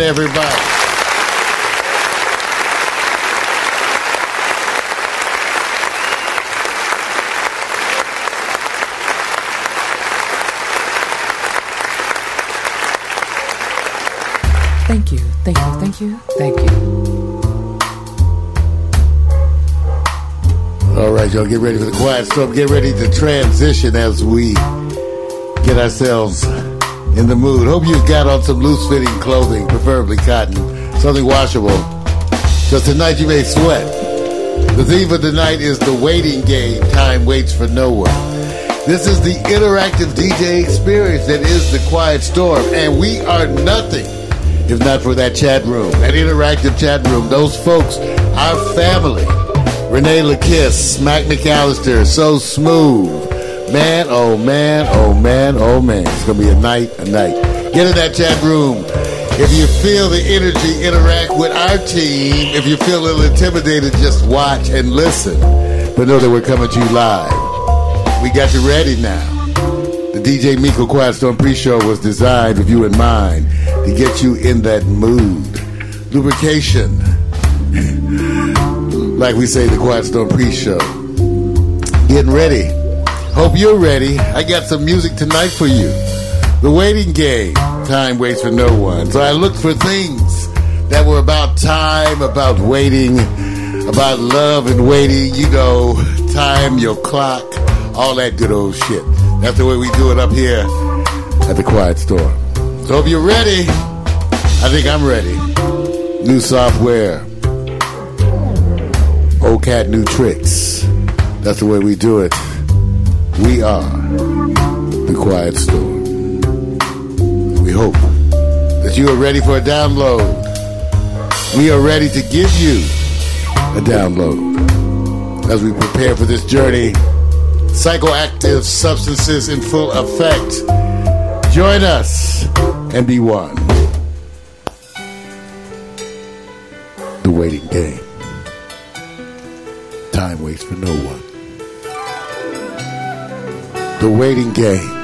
Everybody? Thank you, thank you, thank you, thank you. All right, y'all, get ready for the quiet storm. Get ready to transition as we get ourselves in the mood. Hope you've got on some loose fitting clothing, preferably cotton, something washable. Because tonight you may sweat. The theme of the night is the waiting game. Time waits for no one. This is the interactive DJ experience that is the quiet storm, and we are nothing if not for that chat room, that interactive chat room. Those folks, our family. Renee LaKiss, Mac McAllister, so smooth. Man, oh man, oh man, oh man. It's gonna be a night, a night. Get in that chat room. If you feel the energy, interact with our team. If you feel a little intimidated, just watch and listen. But know that we're coming to you live. We got you ready now. The DJ Miko Quiet Storm pre-show was designed with you in mind to get you in that mood. Lubrication. like we say, the Quiet Storm pre-show. Getting ready. Hope you're ready. I got some music tonight for you. The waiting game. Time waits for no one. So I looked for things that were about time, about waiting, about love and waiting. You know, time, your clock, all that good old shit. That's the way we do it up here at the Quiet Storm. So if you're ready, I think I'm ready. New software. Old cat, new tricks. That's the way we do it. We are the Quiet Storm. We hope that you are ready for a download. We are ready to give you a download as we prepare for this journey. Psychoactive substances in full effect. Join us and be one. The waiting game. Time waits for no one. The waiting game.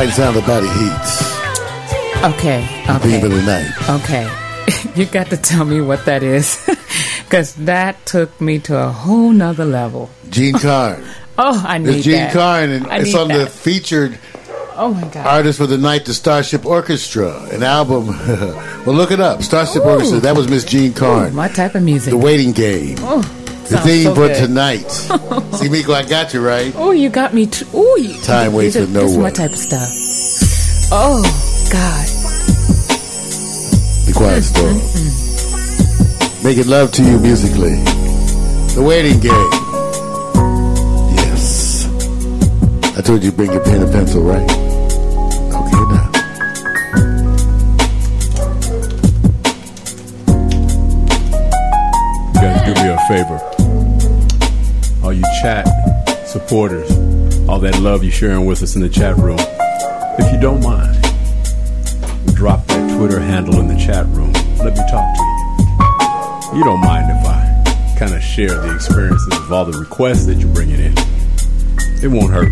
Exciting sound of Body Heats. Okay, Theme of the okay, night. okay. you got to tell me what that is. Because that took me to a whole nother level. Jean Carn. Oh, I need It's Jean that. And I it's on the featured Oh, my God. artist for the night, the Starship Orchestra, an album. well, look it up. Starship Ooh. Orchestra. That was Miss Jean Carn. my type of music. The Waiting Game. Oh, The sounds theme so for good. tonight. See, Miko, I got you right. Oh, you got me. T- oh, you, Time waits for no This is my one. type of stuff. Oh, God. The Quiet mm, Storm. Mm, mm. Making love to you musically. The Waiting Game. Yes. I told you bring your pen and pencil, right? Okay, now. Guys do me a favor. Supporters, all that love you're sharing with us in the chat room, if you don't mind, drop that Twitter handle in the chat room. Let me talk to you. You don't mind if I kind of share the experiences of all the requests that you're bringing in. It won't hurt.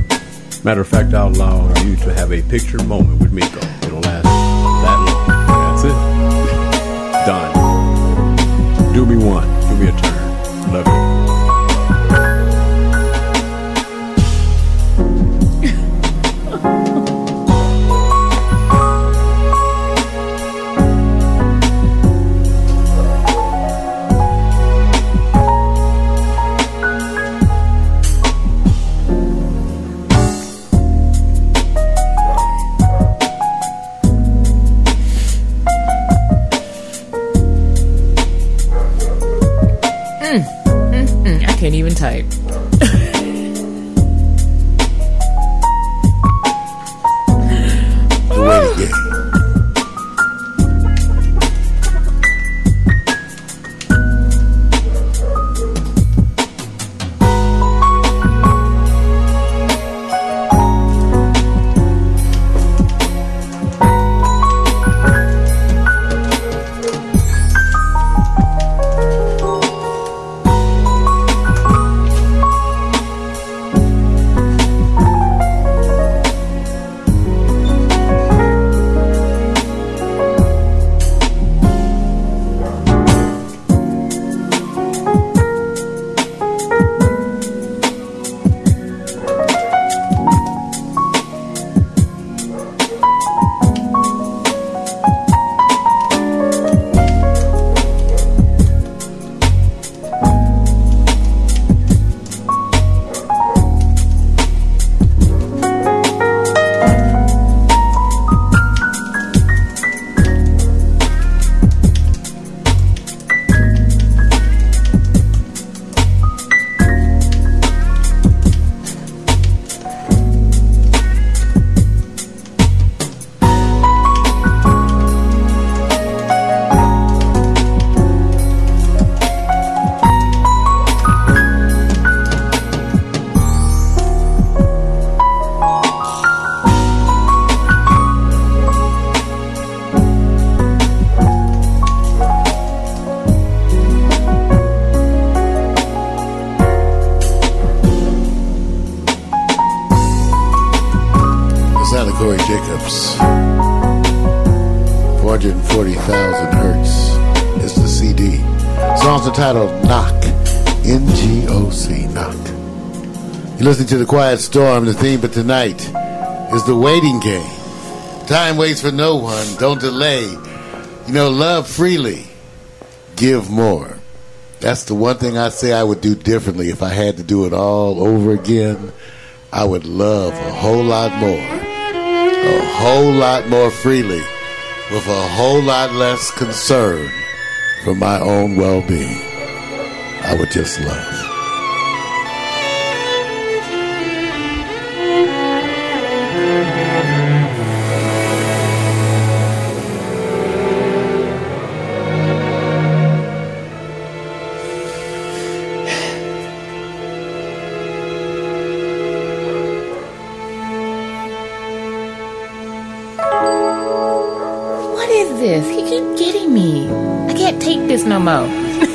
Matter of fact, I'll allow you to have a picture moment with Miko. It'll last that long. That's it. Done. Do me one. The Quiet Storm. The theme for tonight is The Waiting Game. Time waits for no one. Don't delay. You know, love freely. Give more. That's the one thing I say I would do differently if I had to do it all over again. I would love a whole lot more. A whole lot more freely with a whole lot less concern for my own well being. I would just love. This? He keep getting me. I can't take this no more.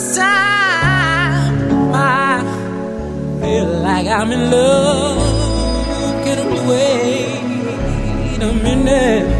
first time I feel like I'm in love. Get away a minute.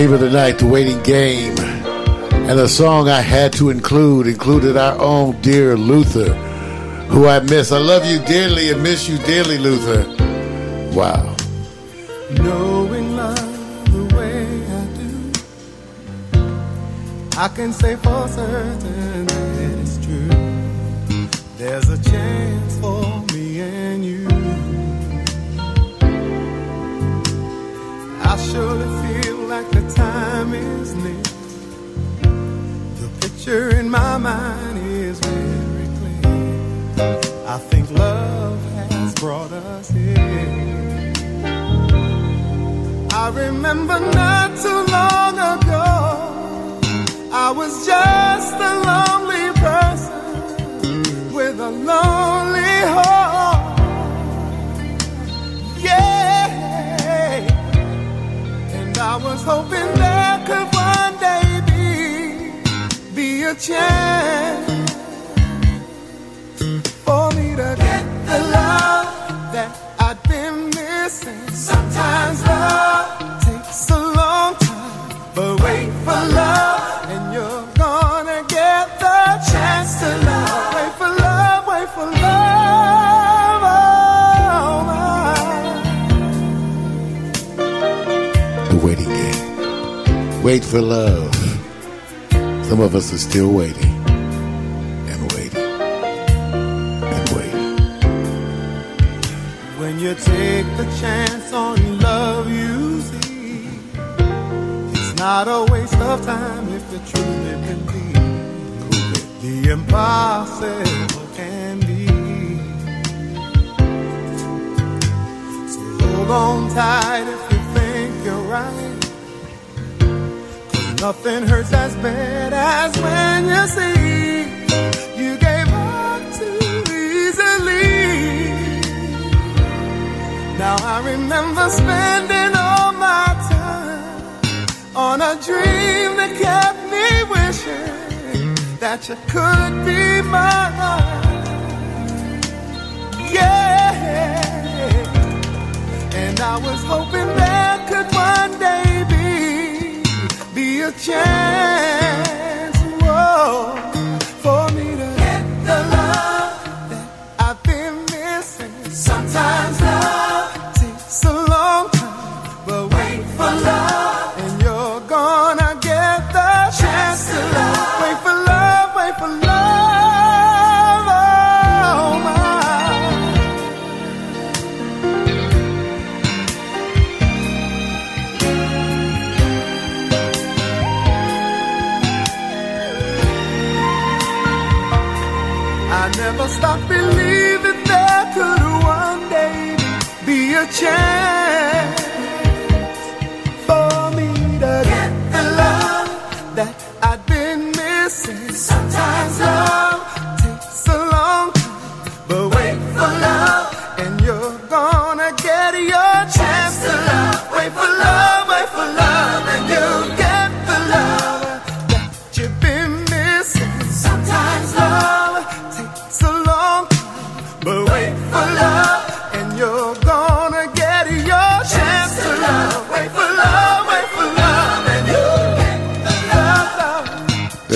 theme of the night, the waiting game. And the song I had to include included our own dear Luther, who I miss. I love you dearly and miss you dearly, Luther. Wow. Knowing love the way I do, I can say for certain that it's true. There's a chance for me and you. I surely time is near. The picture in my mind is very clear. I think love has brought us here. I remember not too long ago, I was just a lonely person with a lonely. Was hoping there could one day be be a chance for me to get the love that I've been missing. Sometimes love takes a long time, but wait for love, Wait for love. Some of us are still waiting and waiting and waiting. When you take the chance on love, you see, it's not a waste of time if you truly believe the impossible can be. So hold on tight nothing hurts as bad as when you see you gave up too easily. Now I remember spending all my time on a dream that kept me wishing that you could be mine. Yeah. And I was hoping there could one day be a chance whoa, for me to get the love that I've been missing. Sometimes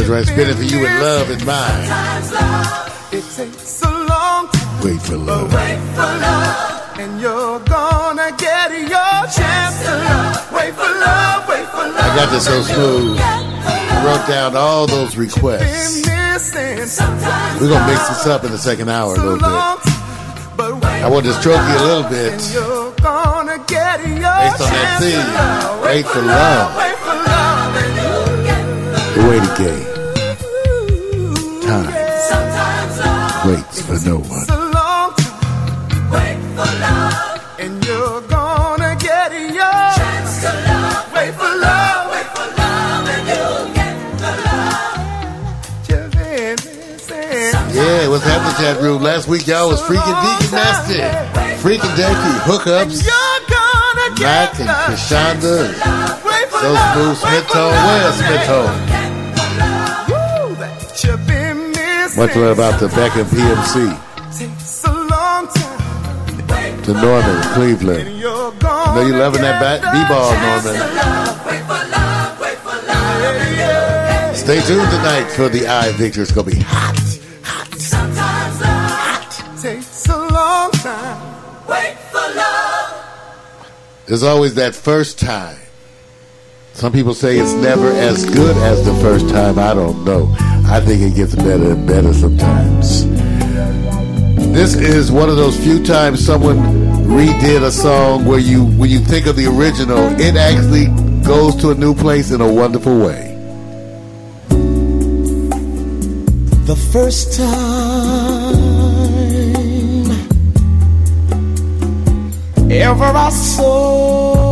That's right, spinning for you in love and mine. It takes a long time. Wait for love. Wait for love, and you're gonna get your chance to love. Wait for love, wait for love. I got this so smooth. I wrote down all those requests. We're gonna mix this up in the second hour a little bit. I want to stroke you a little bit Based on that theme. Wait for love. Wait for love, get The. Time waits for no one. It's a long time. Wait for love, and you're gonna get your chance to love. Wait for love, wait for love, and you'll get the love. Just been missing. Yeah, what's happening, chat room? Last week y'all was freaking deacon nasty, freaking deaky hookups. You're Mac and the Kashonda. Wait for So smooth, Smith for Tone. Where's Smith Much love out to Beck and PMC, to Norman, Cleveland. I know you loving that bat- b-ball, Norman. to. Stay tuned tonight for the I Victor. It's gonna be hot. Hot. Sometimes love takes a long time. Wait for love. There's always that first time. Some people say it's never as good as the first time. I don't know. I think it gets better and better sometimes. This is one of those few times someone redid a song where you, when you think of the original, it actually goes to a new place in a wonderful way. The first time ever I saw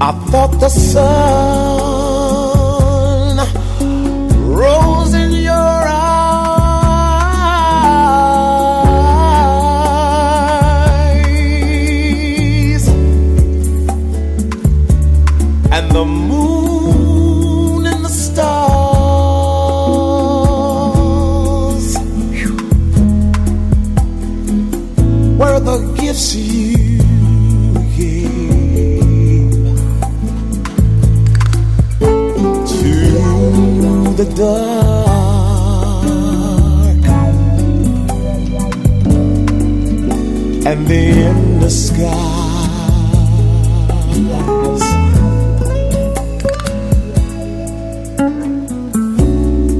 I thought the sun rose in your eyes, and the moon and the stars were the gifts dark and the skies.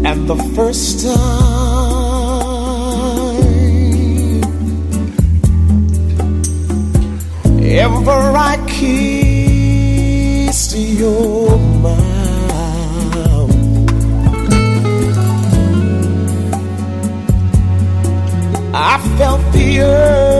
And the first time ever I kissed your felt the earth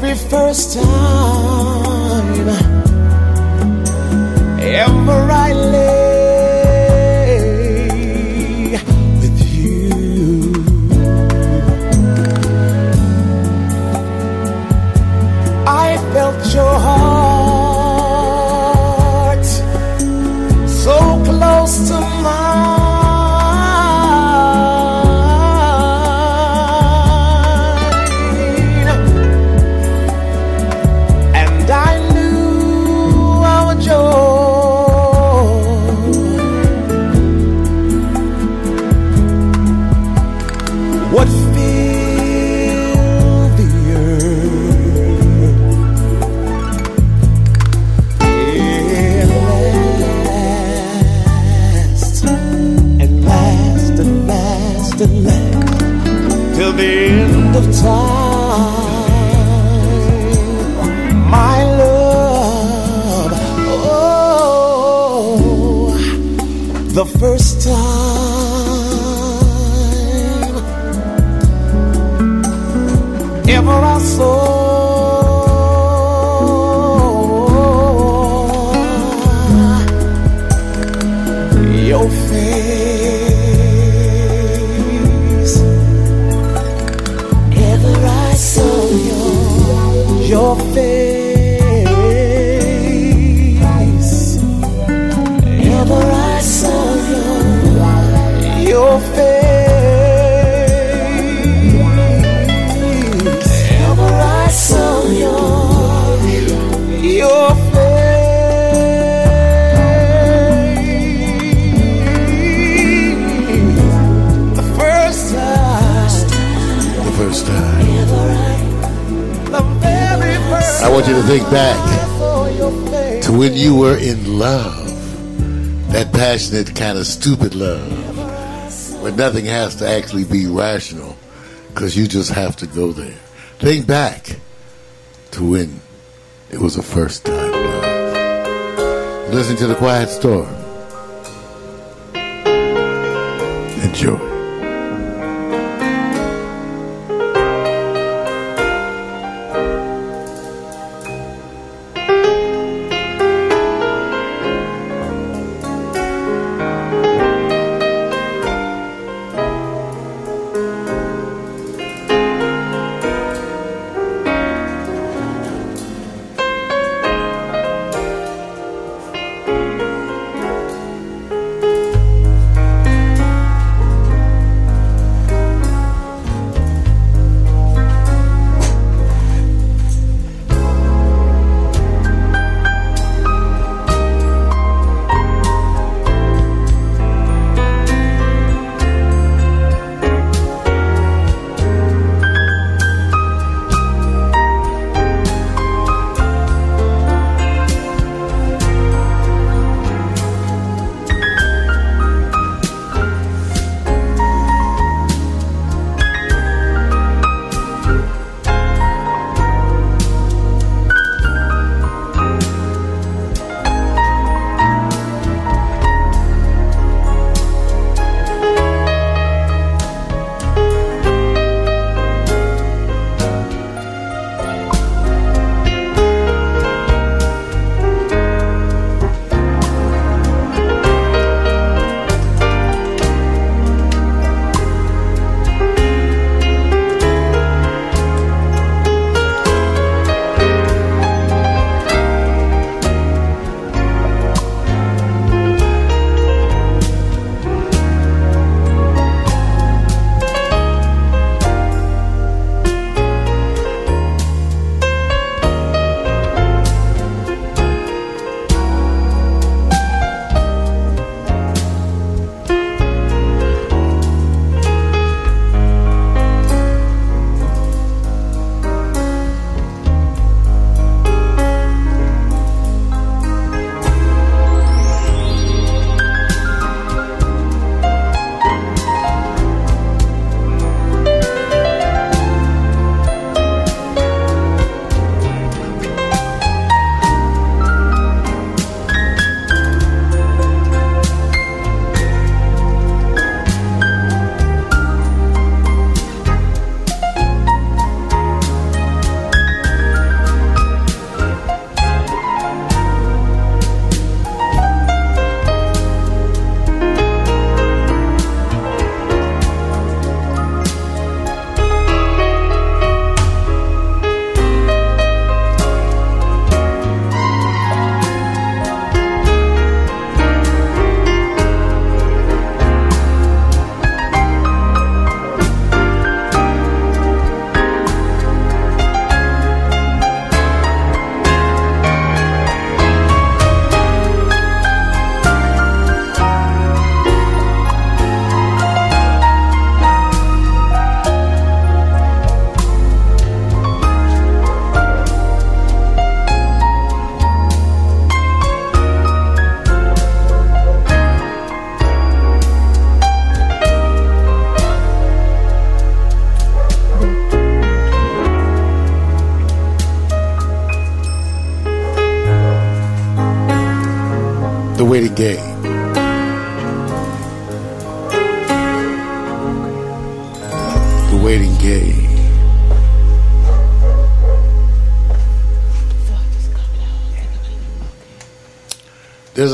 very first time. Ever the first time. Ever I saw think back to when you were in love. That passionate, kind of stupid love. Where nothing has to actually be rational because you just have to go there. Think back to when it was a first time love. Listen to the quiet storm. Enjoy.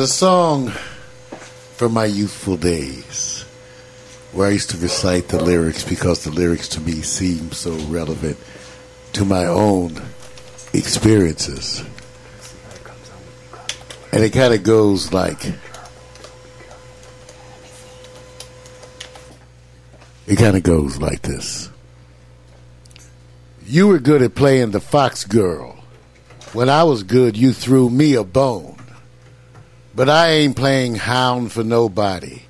A song from my youthful days where I used to recite the lyrics because the lyrics to me seem so relevant to my own experiences. And it kind of goes like it kind of goes like this. You were good at playing the fox girl. When I was good, you threw me a bone. But I ain't playing hound for nobody.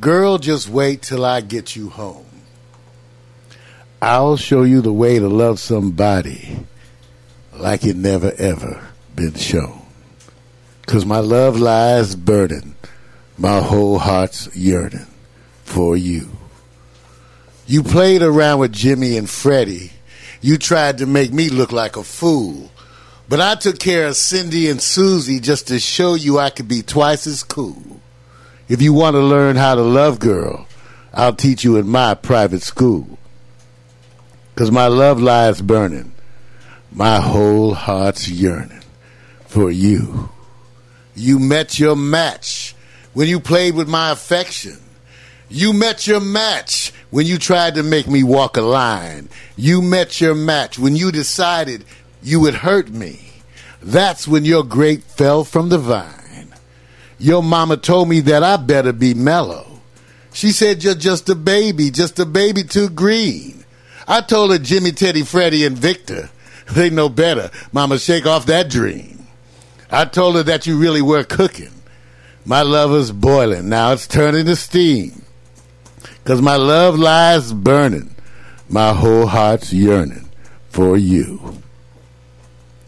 Girl, just wait till I get you home. I'll show you the way to love somebody like it never ever been shown. Cause my love lies burning, my whole heart's yearning for you. You played around with Jimmy and Freddie. You tried to make me look like a fool. But I took care of Cindy and Susie just to show you I could be twice as cool. If you want to learn how to love girl, I'll teach you in my private school. Cause my love lies burning, my whole heart's yearning for you. You met your match when you played with my affection. You met your match when you tried to make me walk a line. You met your match when you decided you would hurt me. That's when your grape fell from the vine. Your mama told me that I better be mellow. She said you're just a baby, just a baby too green. I told her Jimmy, Teddy, Freddie, and Victor, they know better. Mama, shake off that dream. I told her that you really were cooking. My love is boiling. Now it's turning to steam. Cause my love lies burning. My whole heart's yearning for you.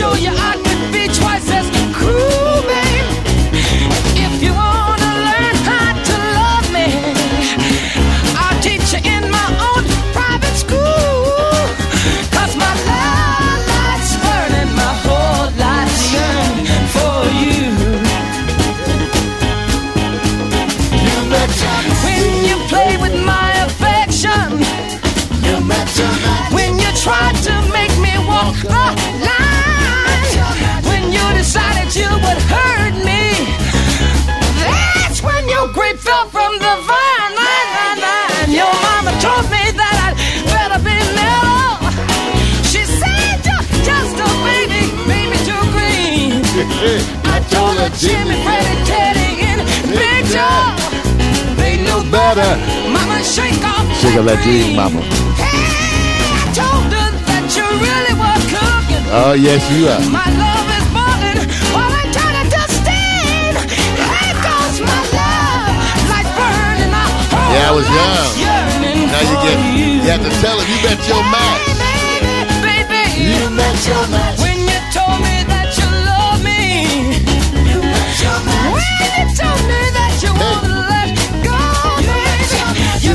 show you I Jimmy, Freddie, Teddy, and Big Joe, they knew better. Mama, shake off Shake off that dream, mama. I told her that you really were cooking. Oh, yes, you are. My love is boiling while I it to steam. There goes my love, like burning my whole Yeah, I was young. Now you get you. you have to tell him you met your match. Baby, baby, you met your match.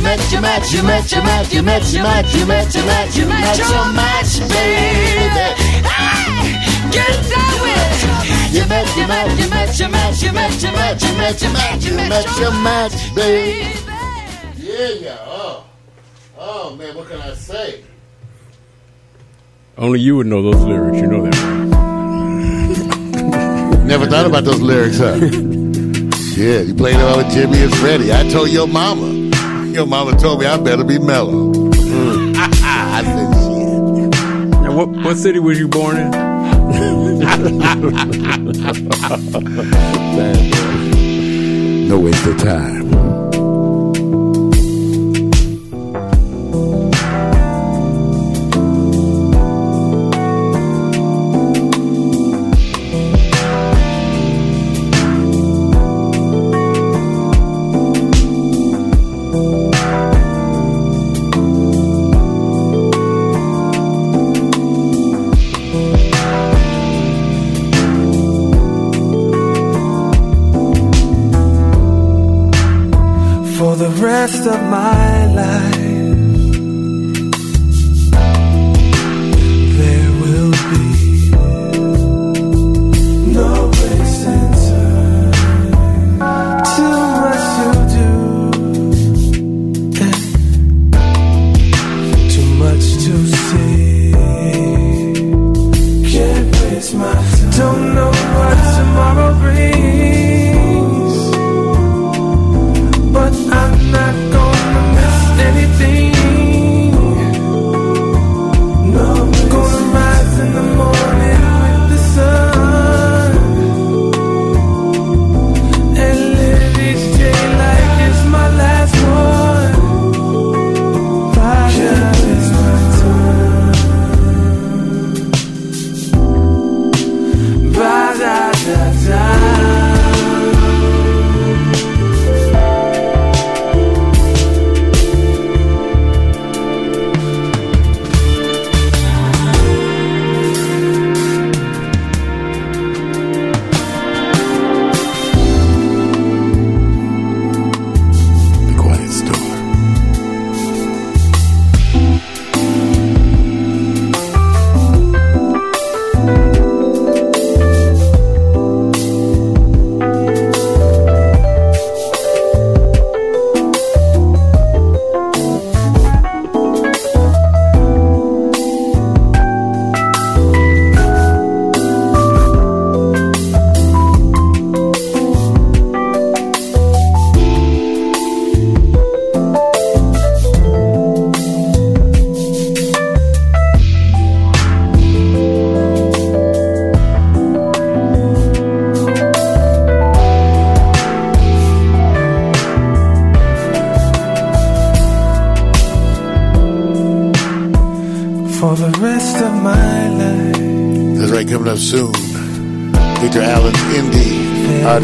match, you match, you match, you match, you match, you match, you match, you match, you match you match, baby. Get that with you match, you match, you match, you match, you match, you match, you match, you match, you match your match, baby. Yeah, yeah. Oh, oh man, what can I say? Only you would know those lyrics. You know that. Never thought about those lyrics, huh? yeah, you played them with Jimmy and Freddie. I told your mama. Your mama told me I better be mellow. Mm. I said, shit. And what, what city were you born in? No waste of time. rest of my life.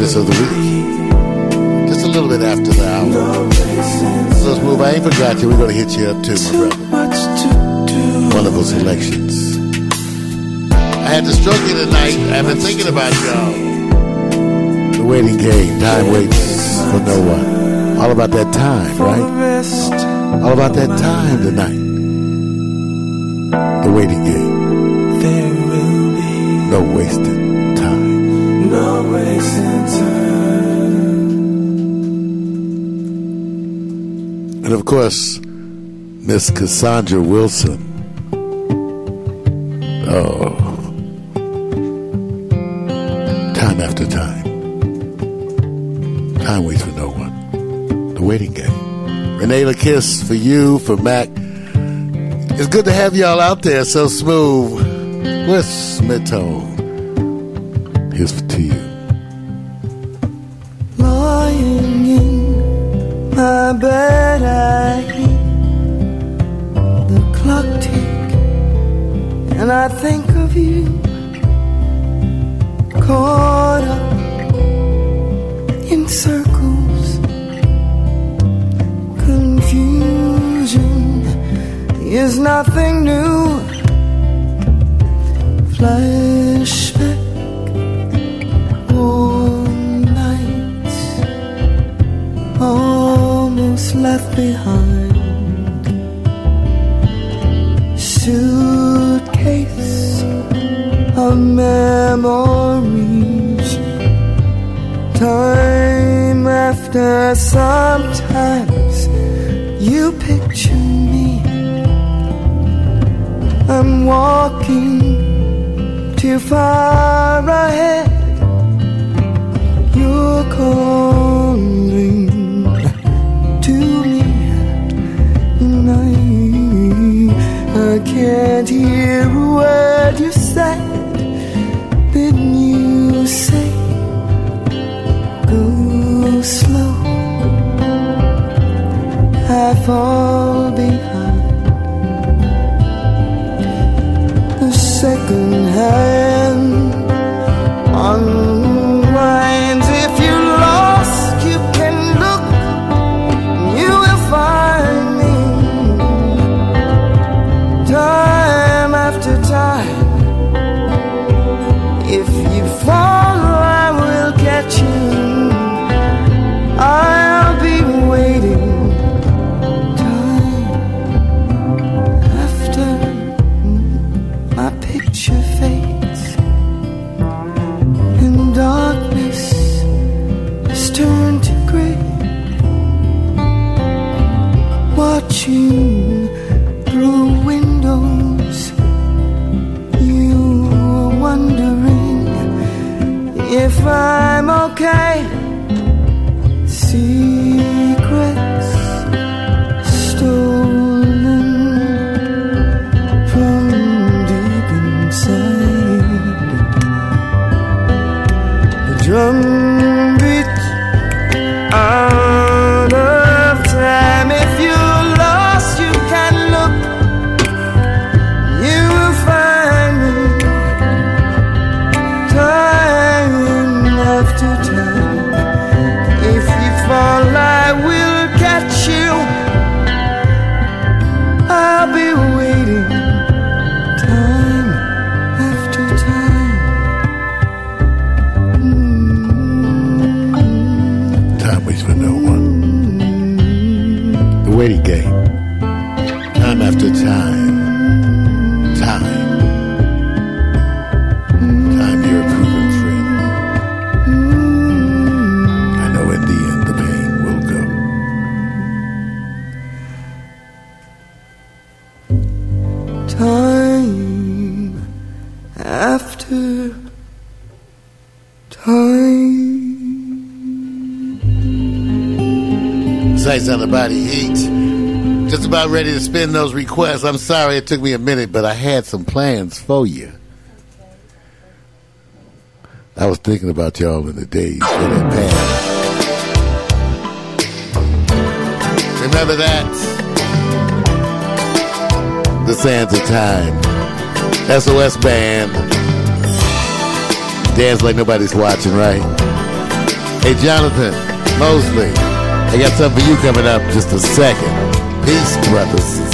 Riders of the Cassandra Wilson. Oh, time after time. Time waits for no one. The waiting game. Renee LaKiss for you, for Mac. It's good to have y'all out there. So smooth. With Smith Tone? Here's for to you. nothing new. Flashback, warm nights, almost left behind. Suitcase of memories, time after sometimes you pick Walking too far ahead. You're calling to me, and I, I can't hear a word you said. Didn't you say go slow? I fall behind. second hand. Okay. The heat. Just about ready to spin those requests. I'm sorry it took me a minute, but I had some plans for you. I was thinking about y'all in the days that passed. Remember that? The sands of time. SOS band. Dance like nobody's watching, right? Hey, Jonathan Mosley, I got something for you coming up just a second. Peace, brothers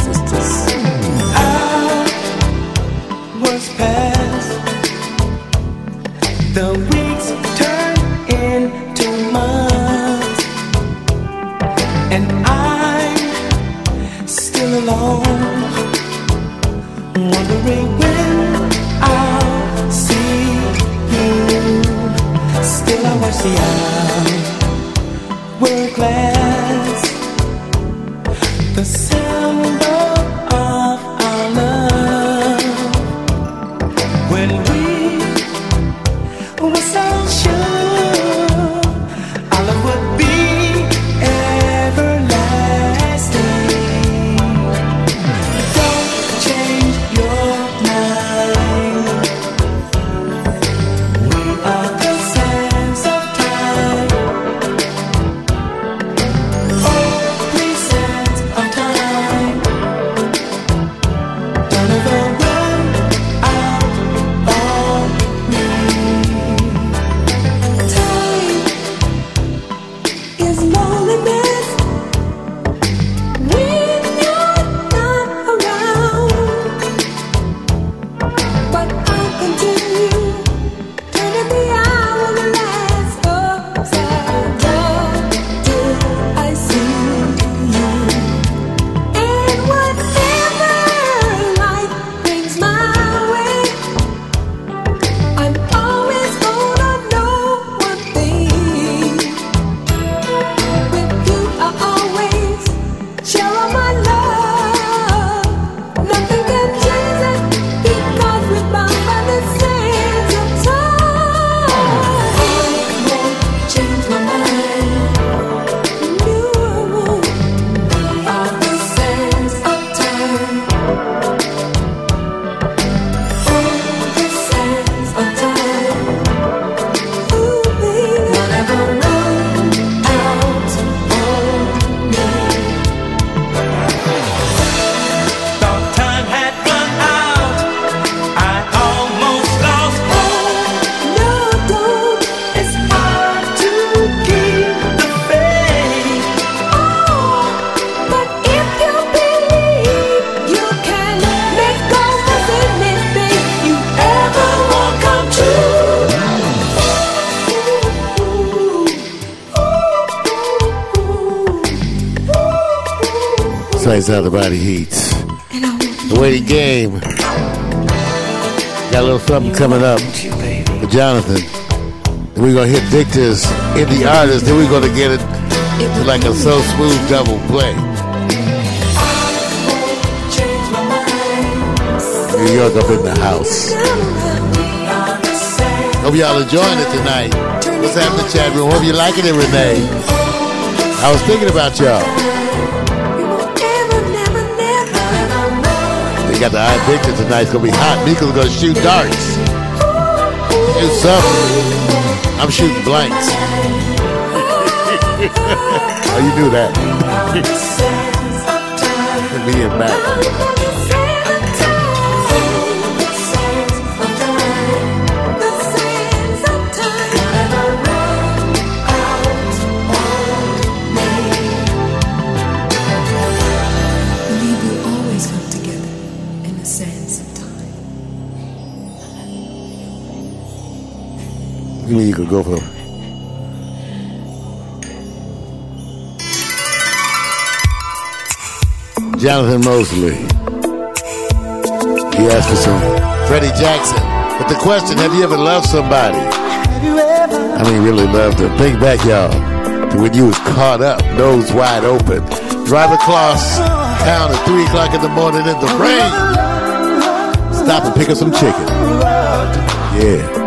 coming up with Jonathan. Then we're going to hit Victor's, Indie Artist. Then we're going to get it like a so smooth double play. New York up in the house. Hope y'all enjoying it tonight. What's happening, chat room? Hope you liking it, Renee. I was thinking about y'all. They got the eye picture tonight. It's gonna be hot. Miko's gonna shoot darts. It's up. I'm shooting blanks. How you do that. Me and Matt. me, you could go for. Jonathan Mosley. He asked for some Freddie Jackson. But the question, have you ever loved somebody? I mean, really loved them. Think back, y'all, to when you was caught up, nose wide open, drive across town at 3 o'clock in the morning in the rain. Stop and pick up some chicken. Yeah.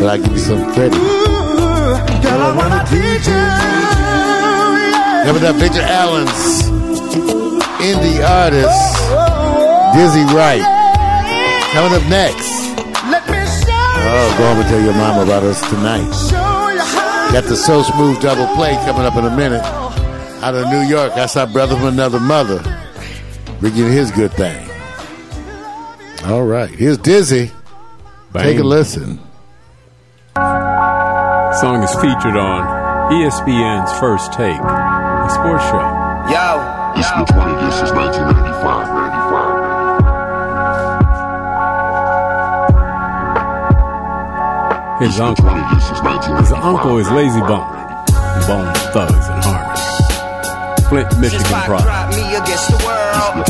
So I give you some credit. Ooh, girl, I wanna teach you. Yeah. Remember that Victor Allen's indie artist, Dizzy Wright. Coming up next. Oh, go home and tell your mom about us tonight. Got the So Smooth double play coming up in a minute. Out of New York, that's our brother from another mother bringing his good thing. All right, here's Dizzy. Bang. Take a listen. Song is featured on ESPN's First Take, a sports show. Yo. It's been 20 years since 1995, 95. His uncle, his uncle is Layzie Bone, and Bone Thugs-n-Harmony. Flint, Michigan Since Pac product. dropped me against the world.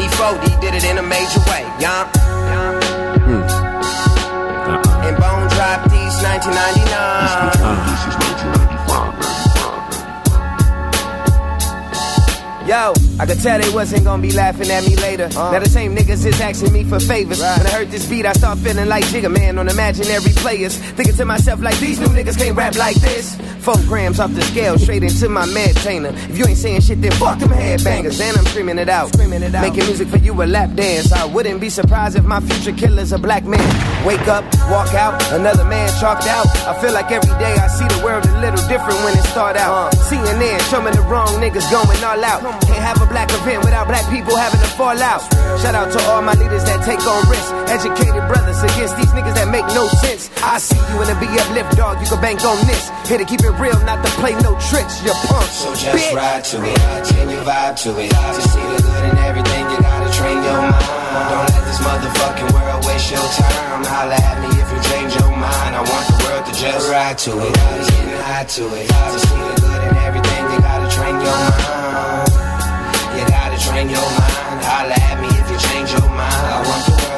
E40 did it in a major way, yeah. And Dropped these 1999. Yo, I could tell they wasn't gonna be laughing at me later. Uh. Now the same niggas is asking me for favors. When I heard this beat, I start feeling like Jigga Man on imaginary players. Thinking to myself like these new niggas can't rap like this. Four grams off the scale, straight into my mad maintainer. If you ain't saying shit, then fuck them headbangers. And I'm screaming it out, screaming it out. Making music for you a lap dance. I wouldn't be surprised if my future killer's a black man. Wake up, walk out, another man chalked out. I feel like every day I see the world a little different when it start out. CNN, show me the wrong niggas going all out. Can't have a black event without black people having to fall out. Shout out to all my leaders that take on risks. Educated brothers against these niggas that make no sense. I see you in a be uplift, dog. You can bank on this. Here to keep it real, not to play no tricks. You're punk. So just bitch. ride to it, change your vibe to it. To see the good in everything, you gotta train your mind. Don't let this motherfucking world waste your time. Holla at me if you change your mind. I want the world to just ride to it, just getting high to it. To see the good in everything, you gotta train your mind. You gotta train your mind. Holla at me if you change your mind. I want the world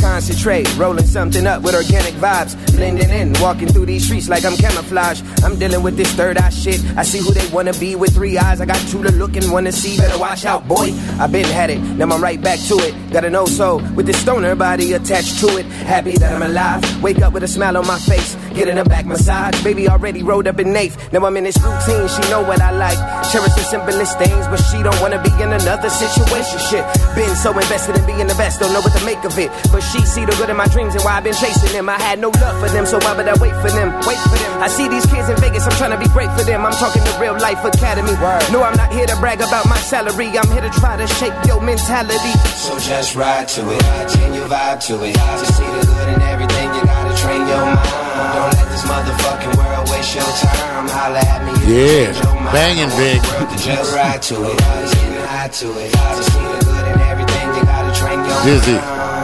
Concentrate, rolling something up with organic vibes. Blending in, walking through these streets like I'm camouflage. I'm dealing with this third eye shit. I see who they wanna be with three eyes. I got two to look and to see. Better watch out, boy. i been had it, now I'm right back to it. Got an old soul with this stoner body attached to it. Happy that I'm alive. Wake up with a smile on my face. Get in a back massage. Baby already rolled up in eighth. Now I'm in this routine. She know what I like. Cherish the simplest things, but she don't wanna be in another situation. Shit. Been so invested in being the best, don't know what to make of it. But she see the good in my dreams and why I've been chasing them. I had no love for them, so why would I wait for them? Wait for them. I see these kids in Vegas, I'm trying to be great for them. I'm talking to real life academy. No, I'm not here to brag about my salary. I'm here to try to shape your mentality. So just ride to it, change your vibe to it. To see the good in everything, you gotta train your mind. Don't let this motherfucking world waste your time. Holla at me. Yeah, change your banging, big. want the world Just ride to it, just getting to it. To see the good in everything, you gotta train your Dizzy. mind.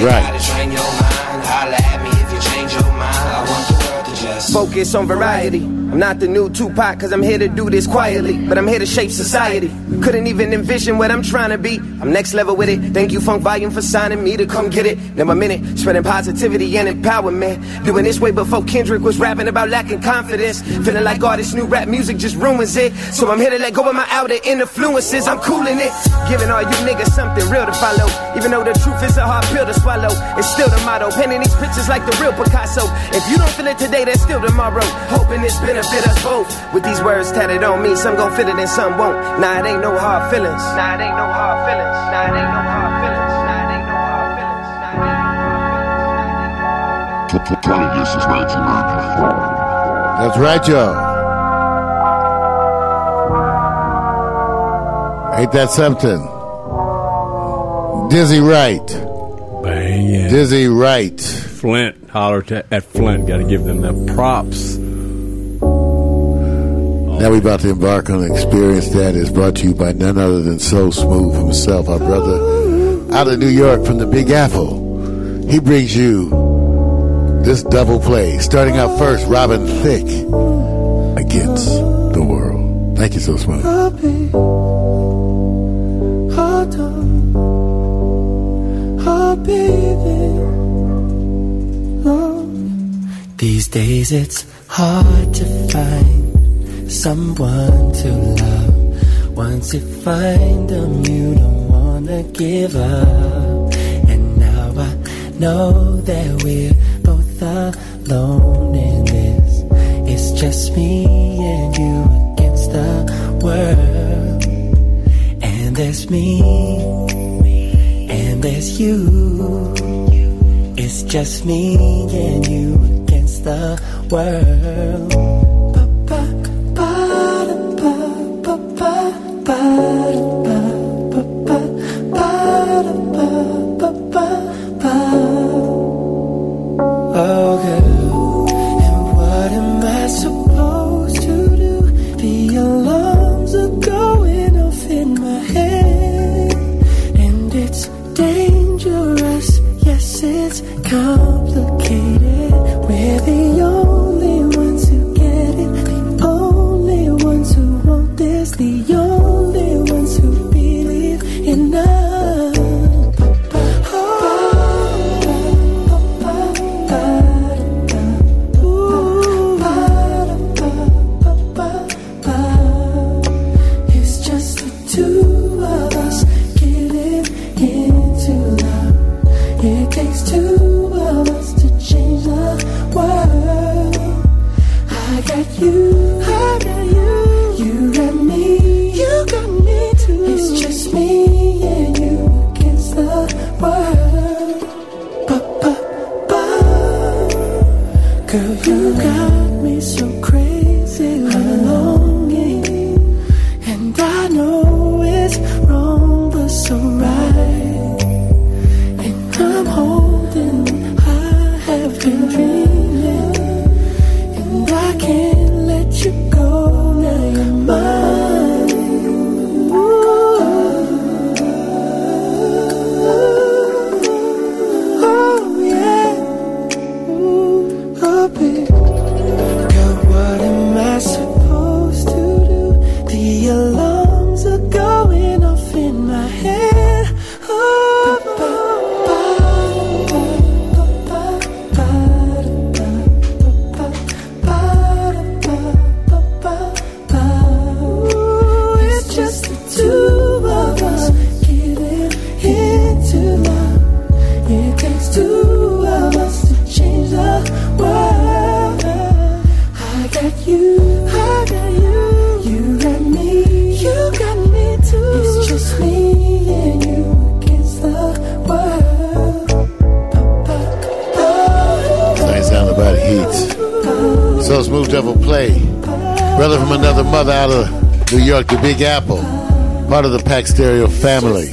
Right. Just Focus on variety. I'm not the new Tupac, cause I'm here to do this quietly. But I'm here to shape society. Couldn't even envision what I'm trying to be. I'm next level with it. Thank you, Funk Volume, for signing me to come get it. Now I'm in it, spreading positivity and empowerment. Doing this way before Kendrick was rapping about lacking confidence. Feeling like all this new rap music just ruins it. So I'm here to let go of my outer influences. I'm cooling it. Giving all you niggas something real to follow. Even though the truth is a hard pill to swallow. It's still the motto. Painting these pictures like the real Picasso. If you don't feel it today, then still tomorrow. Hoping this benefit us both. With these words tatted on me, some gon' feel it and some won't. Nah, it ain't no hard feelings. Nah, it ain't no hard feelings. Nah, it ain't no hard feelings. Nah, it ain't no hard feelings. Nah, it ain't no hard feelings. 20 years since 1995. That's right, y'all. Ain't that something? Dizzy Wright. Bang, yeah. Dizzy Wright. Flint, holler to, at Flint. Got to give them the props. Now we about to embark on an experience that is brought to you by none other than So Smooth himself, our brother out of New York from the Big Apple. He brings you this double play. Starting out first, Robin Thicke against the world. Thank you, So Smooth. Oh, baby. Oh. These days it's hard to find someone to love. Once you find them, you don't wanna give up. And now I know that we're both alone in this. It's just me and you against the world. And there's me, and there's you. It's just me and you against the world. Big Apple. Part of the Pack Stereo family.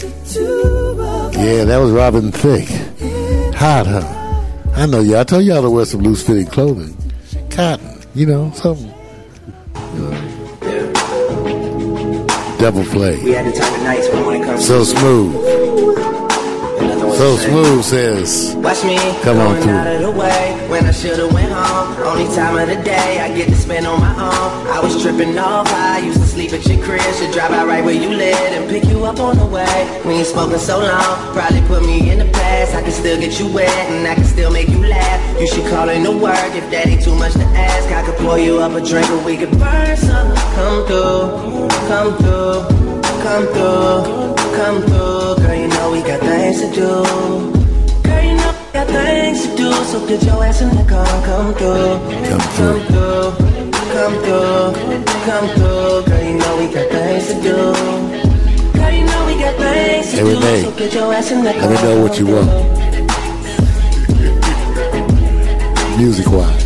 Yeah, that was Robin Thicke. Hot, huh? I know y'all. I told y'all to wear some loose fitting clothing. Cotton, you know, something. Devil play. We had the type So smooth says, Watch me Come on through. out of the way when I should've went home. Only time of the day I get to spend on my own. I was tripping off. I used to sleep at your crib. Should drive out right where you live and pick you up on the way. We ain't spoken so long. Probably put me in the past. I can still get you wet and I can still make you laugh. You should call in to work if that ain't too much to ask. I could pour you up a drink or we could burn some. Come through, come through, come through, come through. Girl, know we got things to do. Girl, you know we got things to do, so get your ass in the car, come through, come through, come through, come through. Girl, you know we got things to do. Girl, you know we got things to Hey, do, Renee, so get your ass in the car. let me know what you want. Music wise.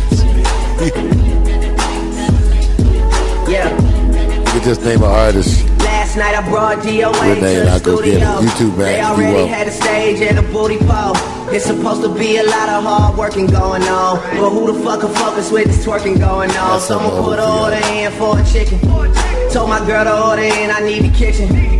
Yeah. You can just name an artist. Last night I brought DOA to the I'll go get it. studio. You too, man. They already had a stage and a booty pole. It's supposed to be a lot of hard working going on. But who the fuck can focus with this twerking going on? Someone put an order in for a chicken. Told my girl to order in, I need the kitchen.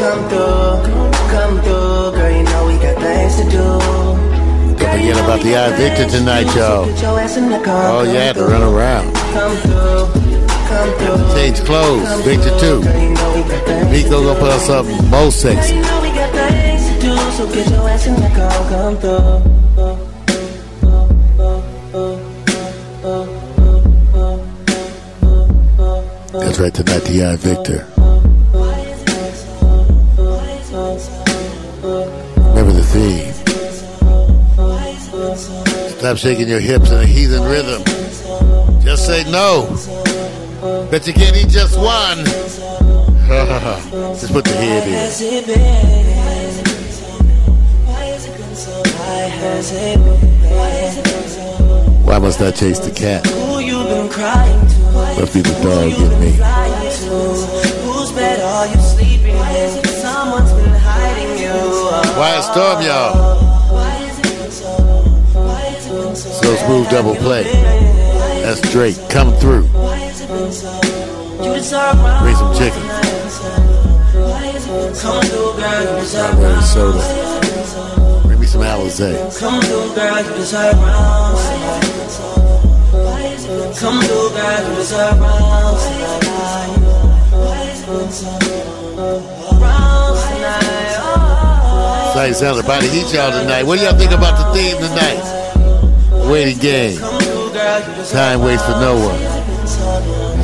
come through, come through. Girl, you know we got things to do. Don't forget about the Victor tonight, y'all. Oh, yeah, to run around. Come through, come through. change clothes. Victor too. Nico gonna put us up most sexy. in the car, come. That's right, tonight, the Victor. feet. Stop shaking your hips in a heathen rhythm. Just say no. Bet you can't eat just one. just put the head in. Why must I chase the cat? Must be the dog in me. Who's better? You sleep. Quiet storm, y'all. So smooth double play. That's Drake. Come through. Bring some chicken. Strawberry soda. Bring me some Alizé. Come through, girl, you deserve. Come girl, you deserve. Oh. Sorry, sounds about to eat y'all tonight. What do y'all think about the theme tonight? Waiting game. Time waits for no one.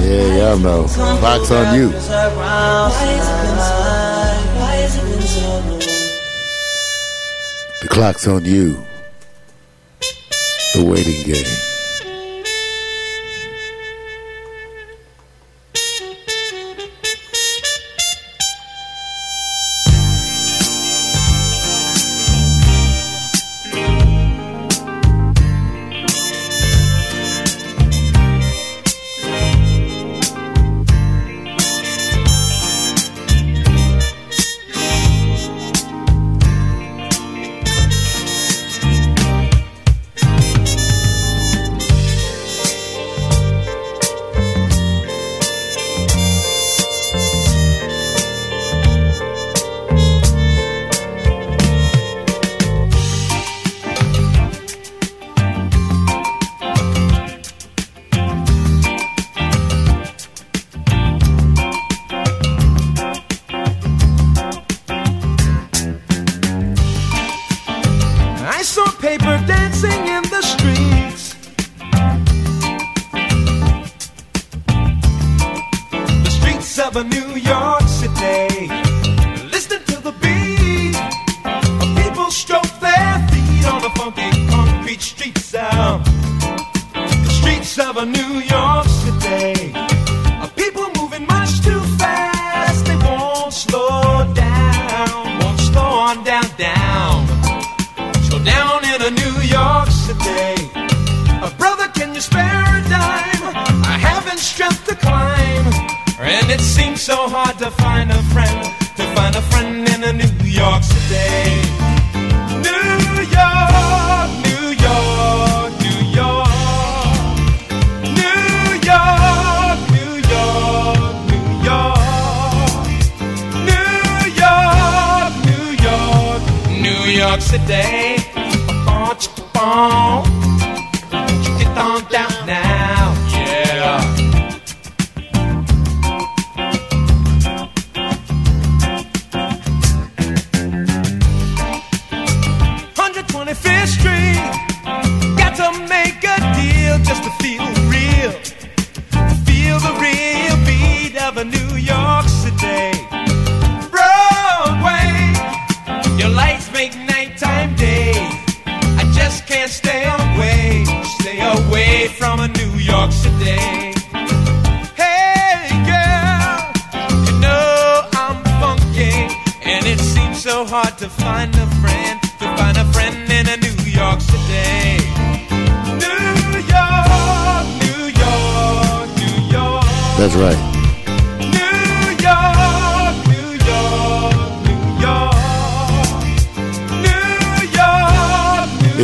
Yeah, y'all know. Clock's on you. The clock's on you. The waiting game. so hard to find a friend, to find a friend in a New York City. New York, New York, New York. New York, New York, New York. New York, New York, New York City.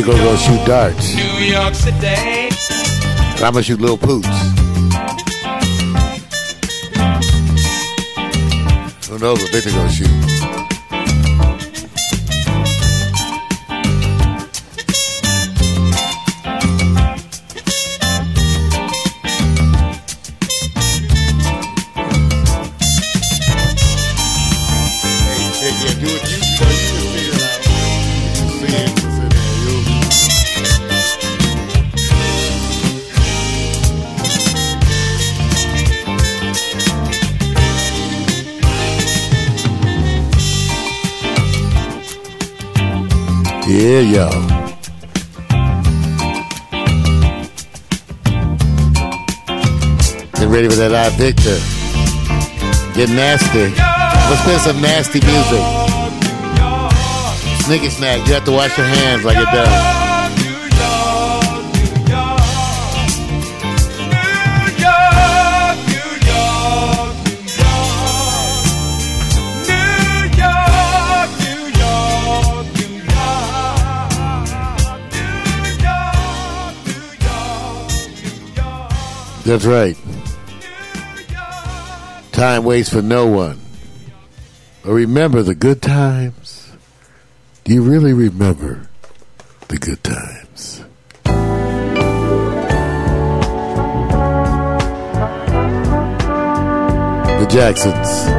Gonna go shoot darts. New York City. I'm gonna shoot little poots. Who knows what they're gonna shoot? Get ready for that eye Victor. Get nasty. Let's play some nasty music. Snicky snack, you have to wash your hands like it does. That's right. Time waits for no one. But remember the good times. Do you really remember the good times? The Jacksons.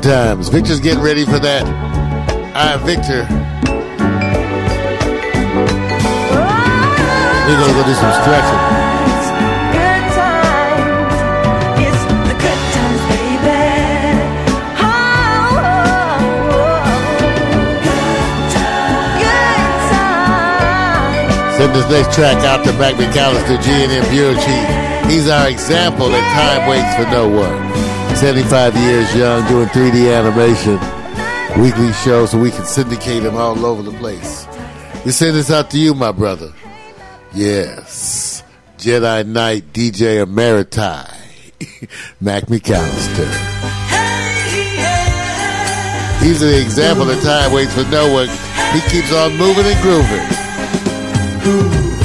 Good times. Victor's getting ready for that. All right, Victor. We're gonna go do some stretching. Send this next track out to Mac McAllister, G&M Bureau Chief. He's our example that time waits for no one. 75 years young, doing 3D animation, weekly shows so we can syndicate him all over the place. We send this out to you, my brother. Yes. Jedi Knight DJ Emeriti. Mac McAllister. He's an example that time waits for no one. He keeps on moving and grooving. waits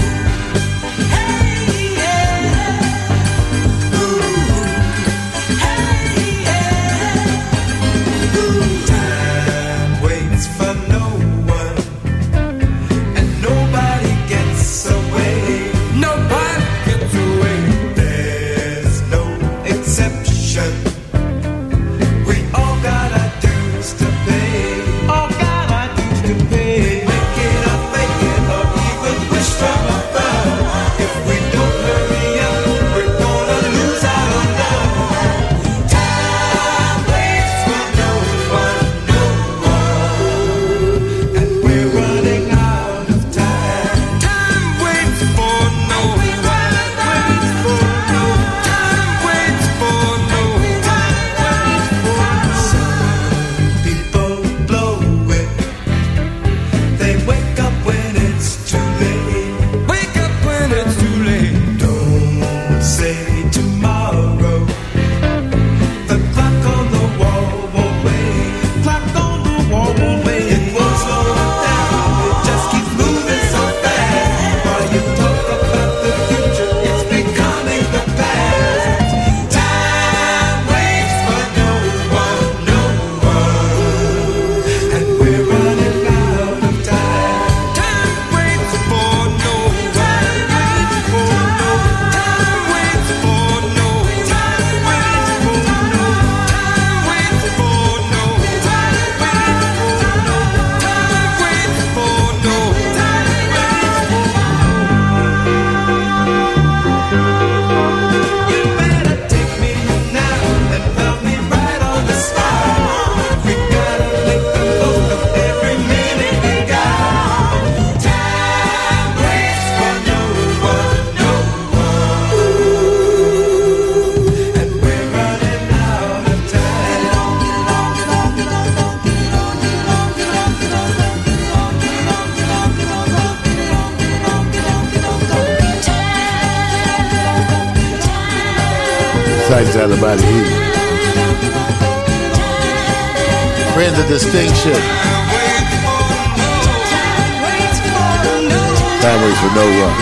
Time waits for no one.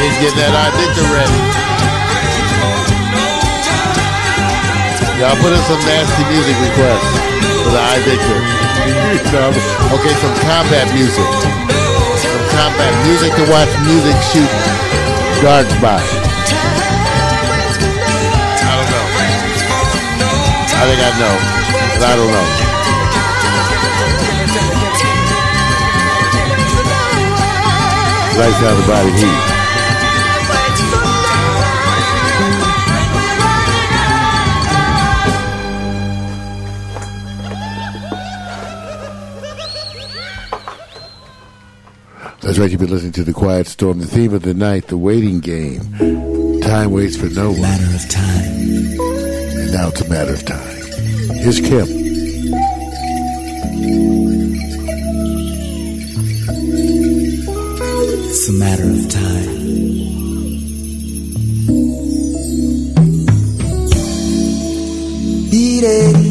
He's getting that Victor ready. Y'all put in some nasty music requests for the Victor. okay, some combat music. Some combat music to watch music shoot guards by. I don't know. I think I know, but I don't know. Lights out the body heat. That's right, you've been listening to The Quiet Storm, the theme of the night, the waiting game. Time waits for no one. Matter of time. And now it's a matter of time. Here's Kim. It's a matter of time. How can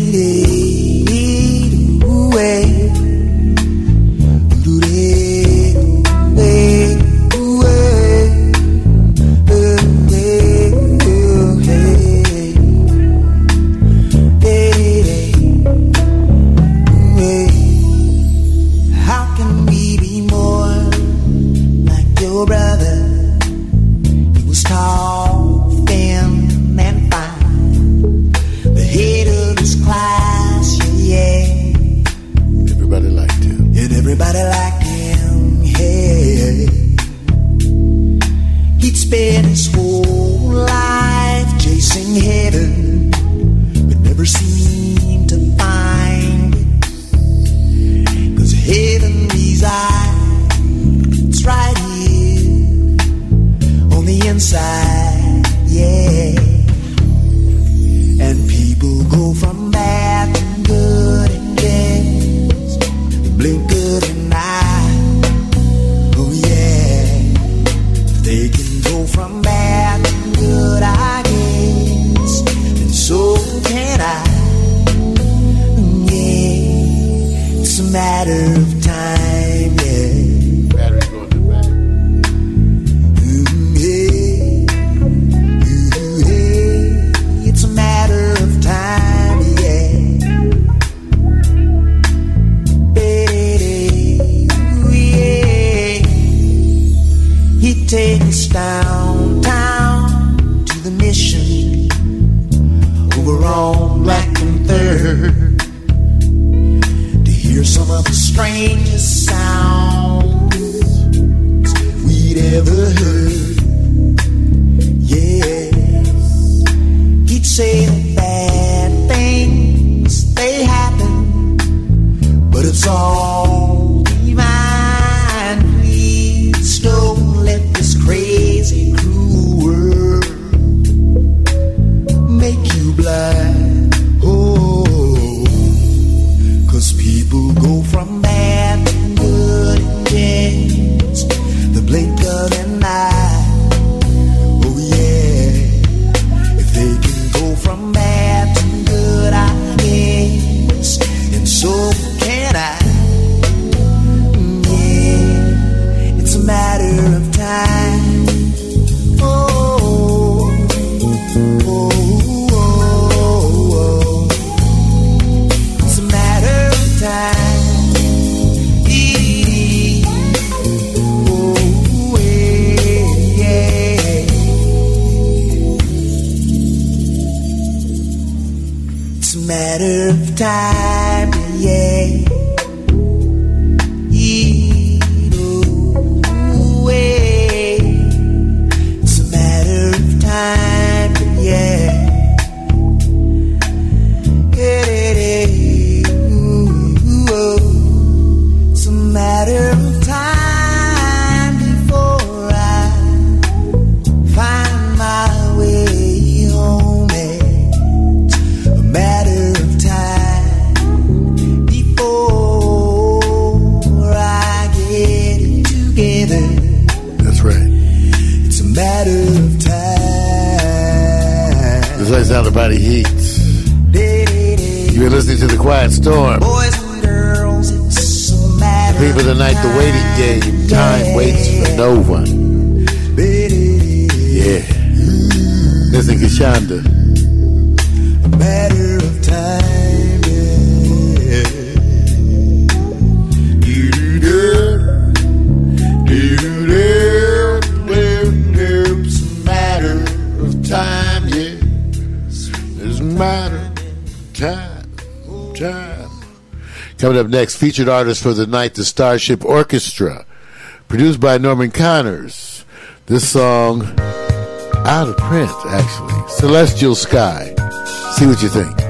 featured artist for the night, the Starship Orchestra, produced by Norman Connors. This song, out of print, actually, Celestial Sky. See what you think.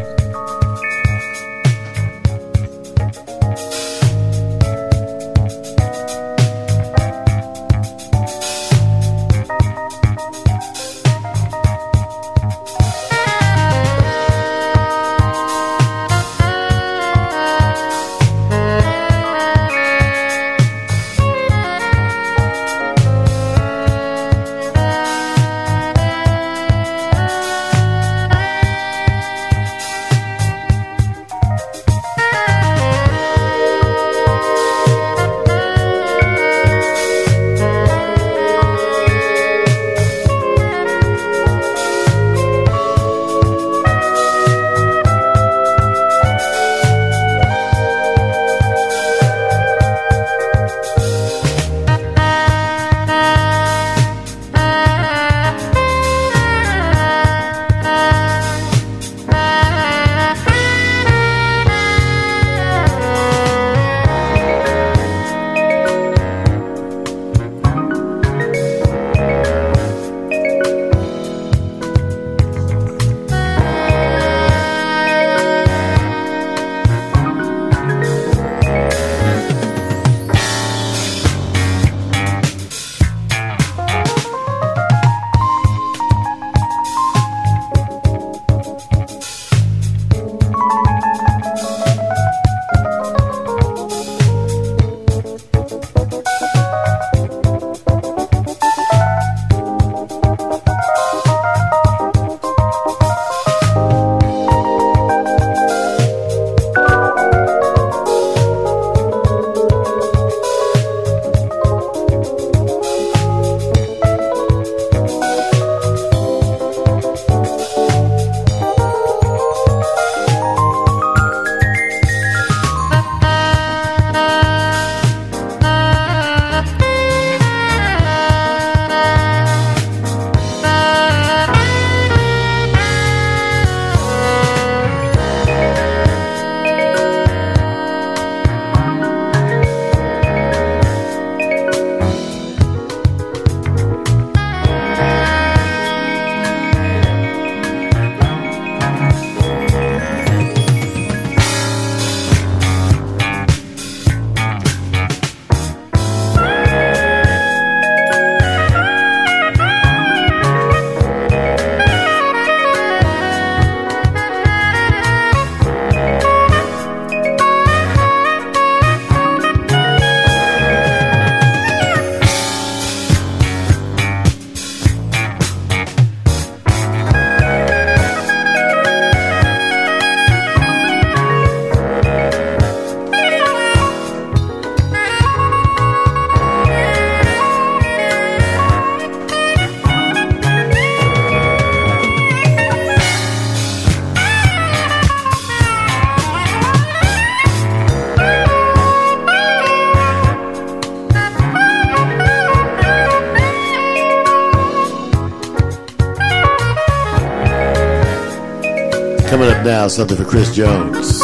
out something for Chris Jones.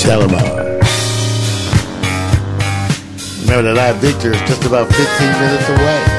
Shalimar. Remember that live victory is just about 15 minutes away.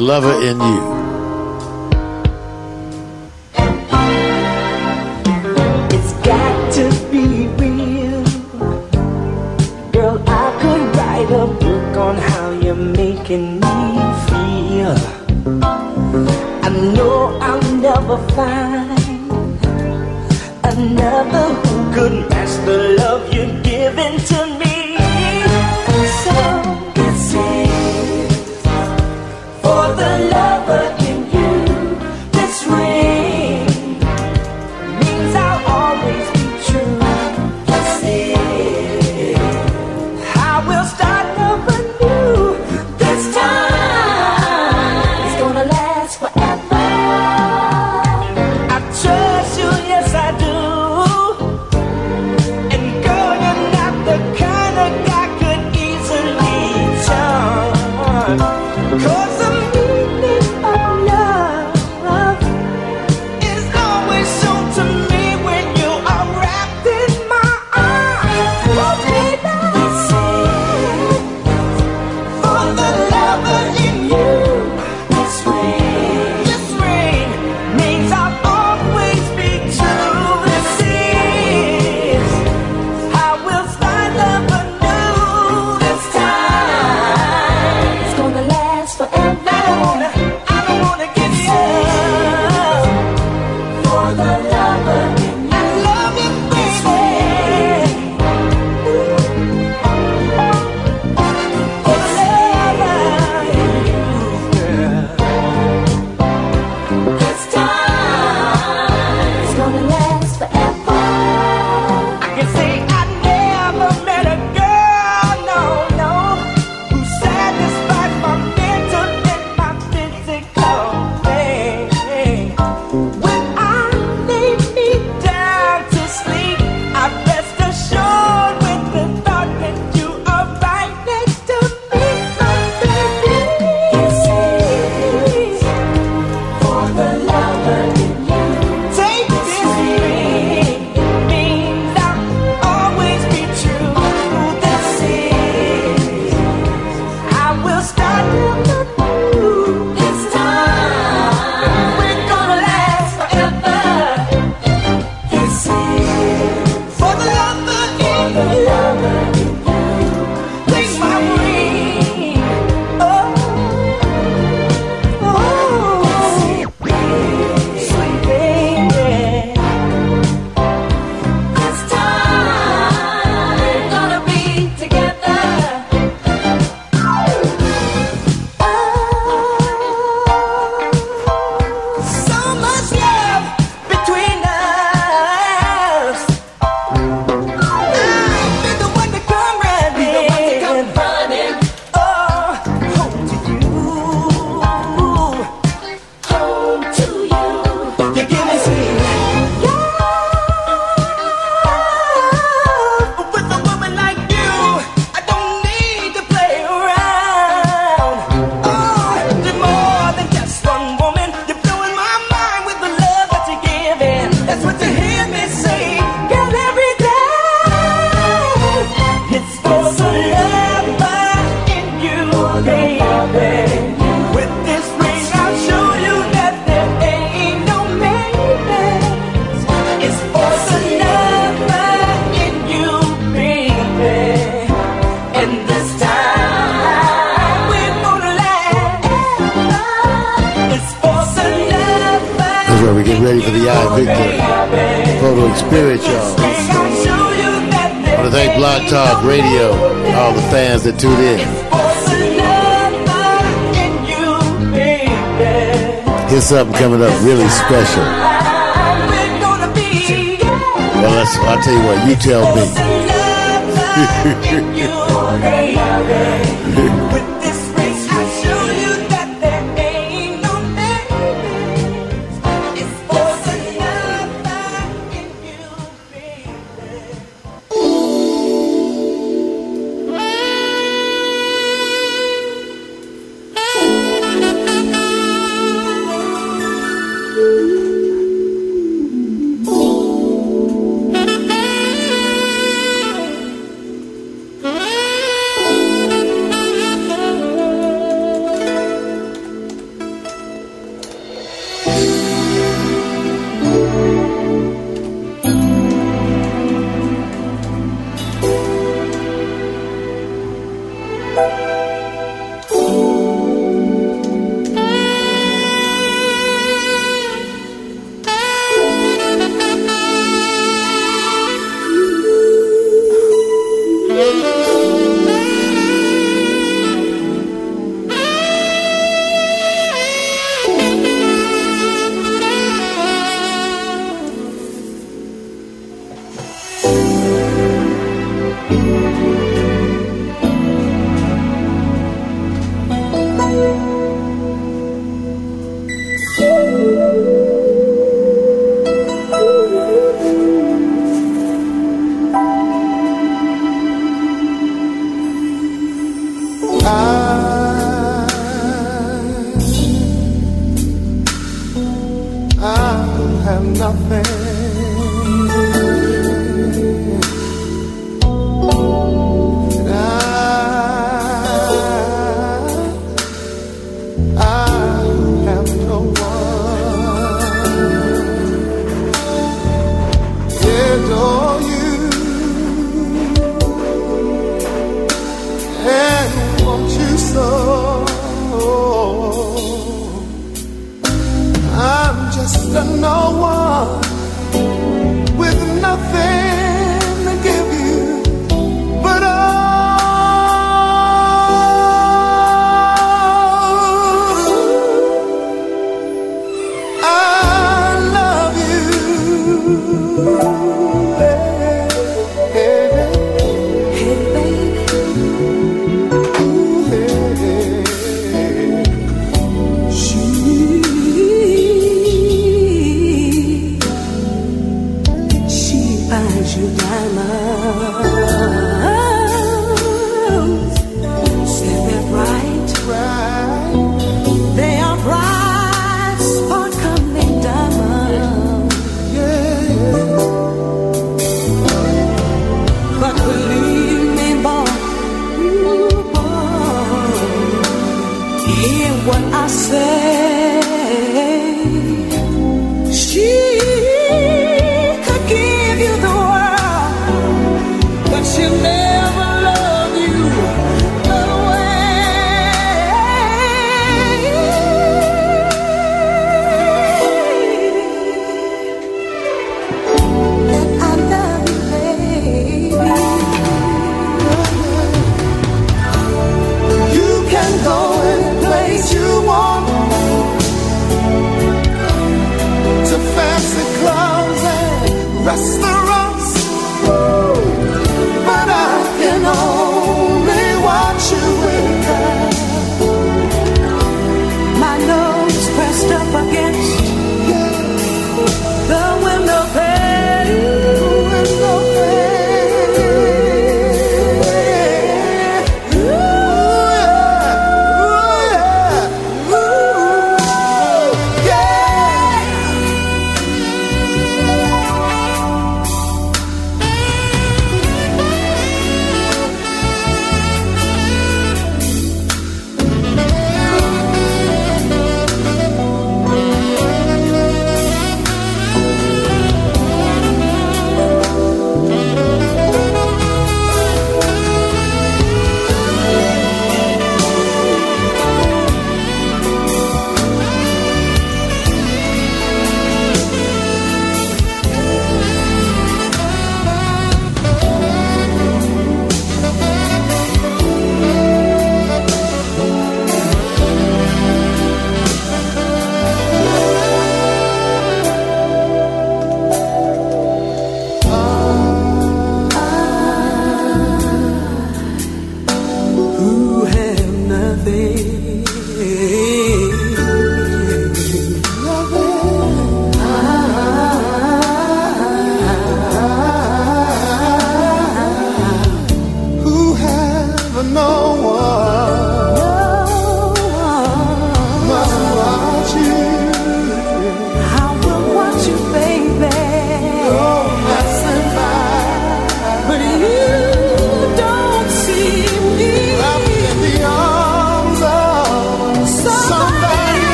lover Radio, all the fans that tune in. Here's something coming up really special. Well, I'll tell you what, you tell me.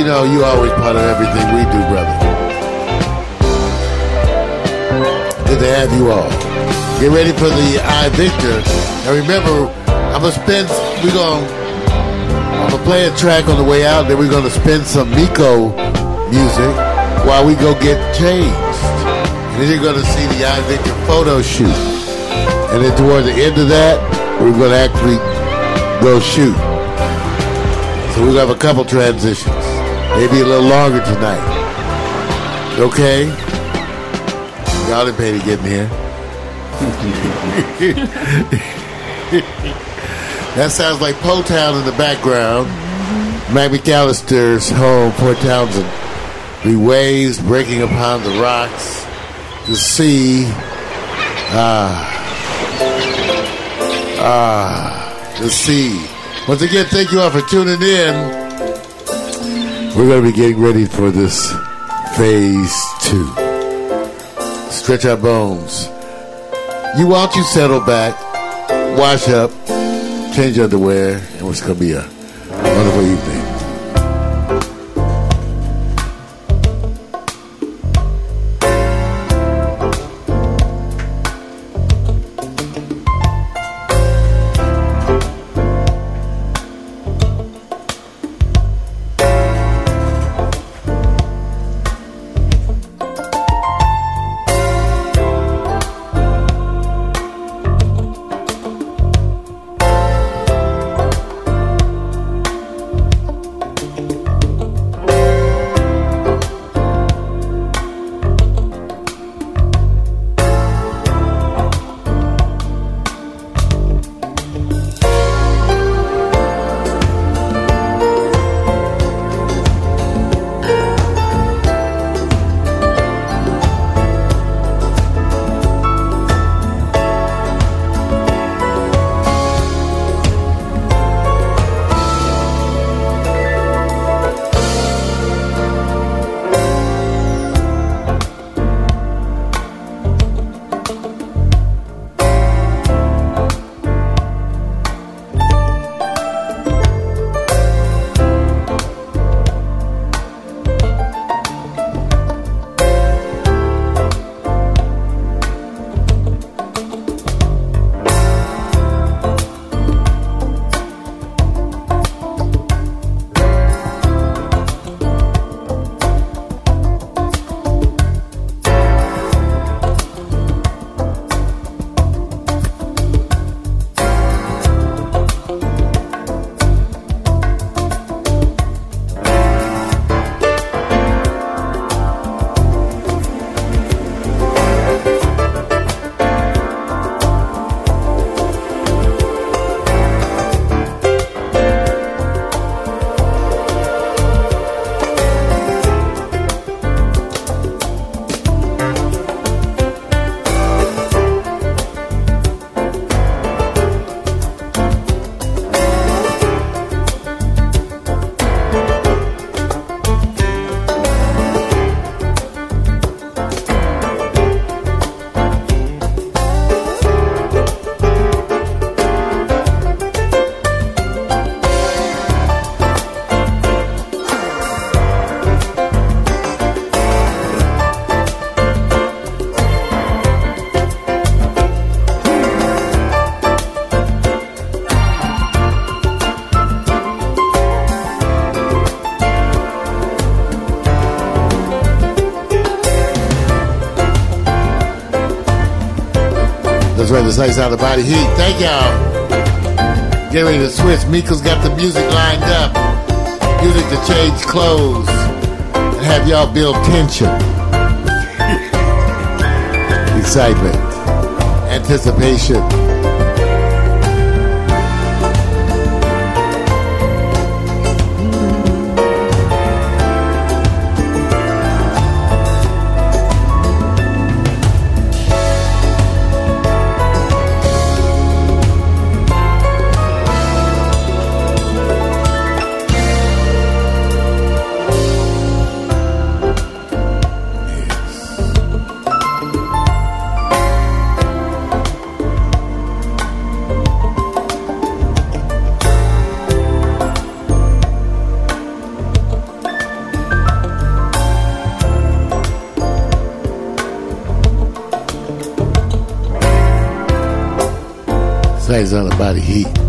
You know you always part of everything we do, brother. Good to have you all. Get ready for the I Victor. And remember, I'm gonna spend. We gonna. I'm gonna play a track on the way out. Then we're gonna spin some Miko music while we go get changed. And then you're gonna see the I Victor photo shoot. And then toward the end of that, we're gonna actually go shoot. So we're gonna have a couple transitions. Maybe a little longer tonight. Okay? Y'all didn't pay to get me here. that sounds like Po Town in the background. Mac McAllister's home, Port Townsend. The waves breaking upon the rocks. The sea. Ah. Ah. The sea. Once again, thank you all for tuning in. We're going to be getting ready for this phase two. Stretch our bones. You want you settle back, wash up, change underwear, and it's going to be a wonderful evening. This night's out of body heat. Thank y'all. Get ready to switch. Miko's got the music lined up. Music to change clothes and have y'all build tension, excitement, anticipation. Something about the heat.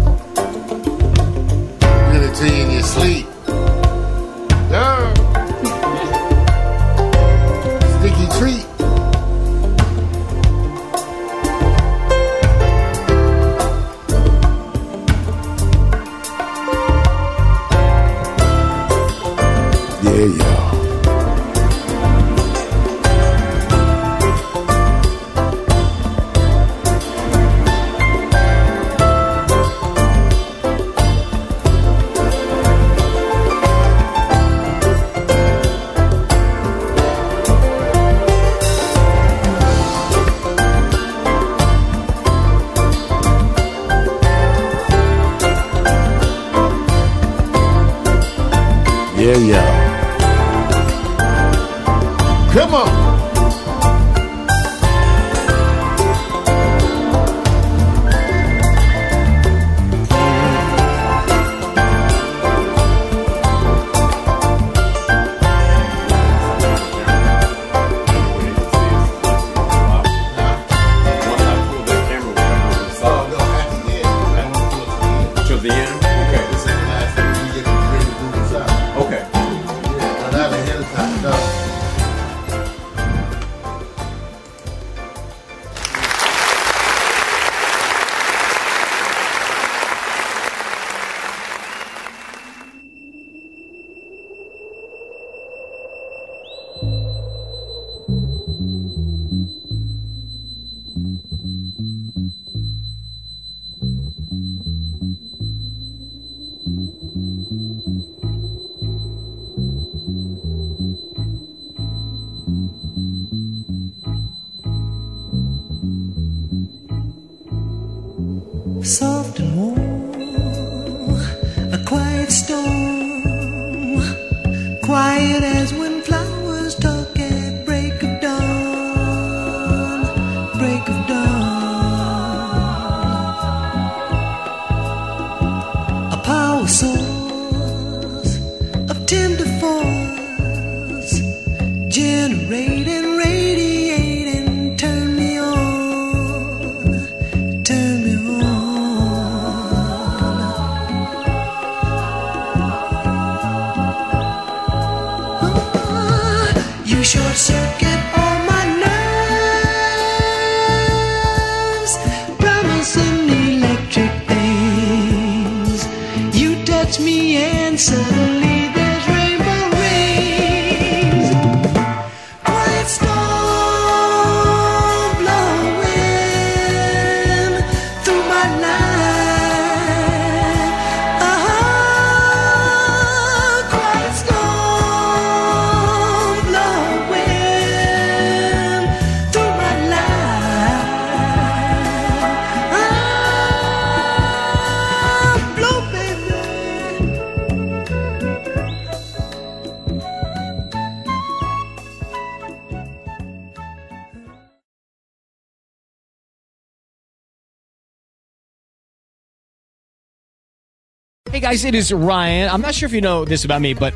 Yeah. Guys, it is Ryan. I'm not sure if you know this about me, but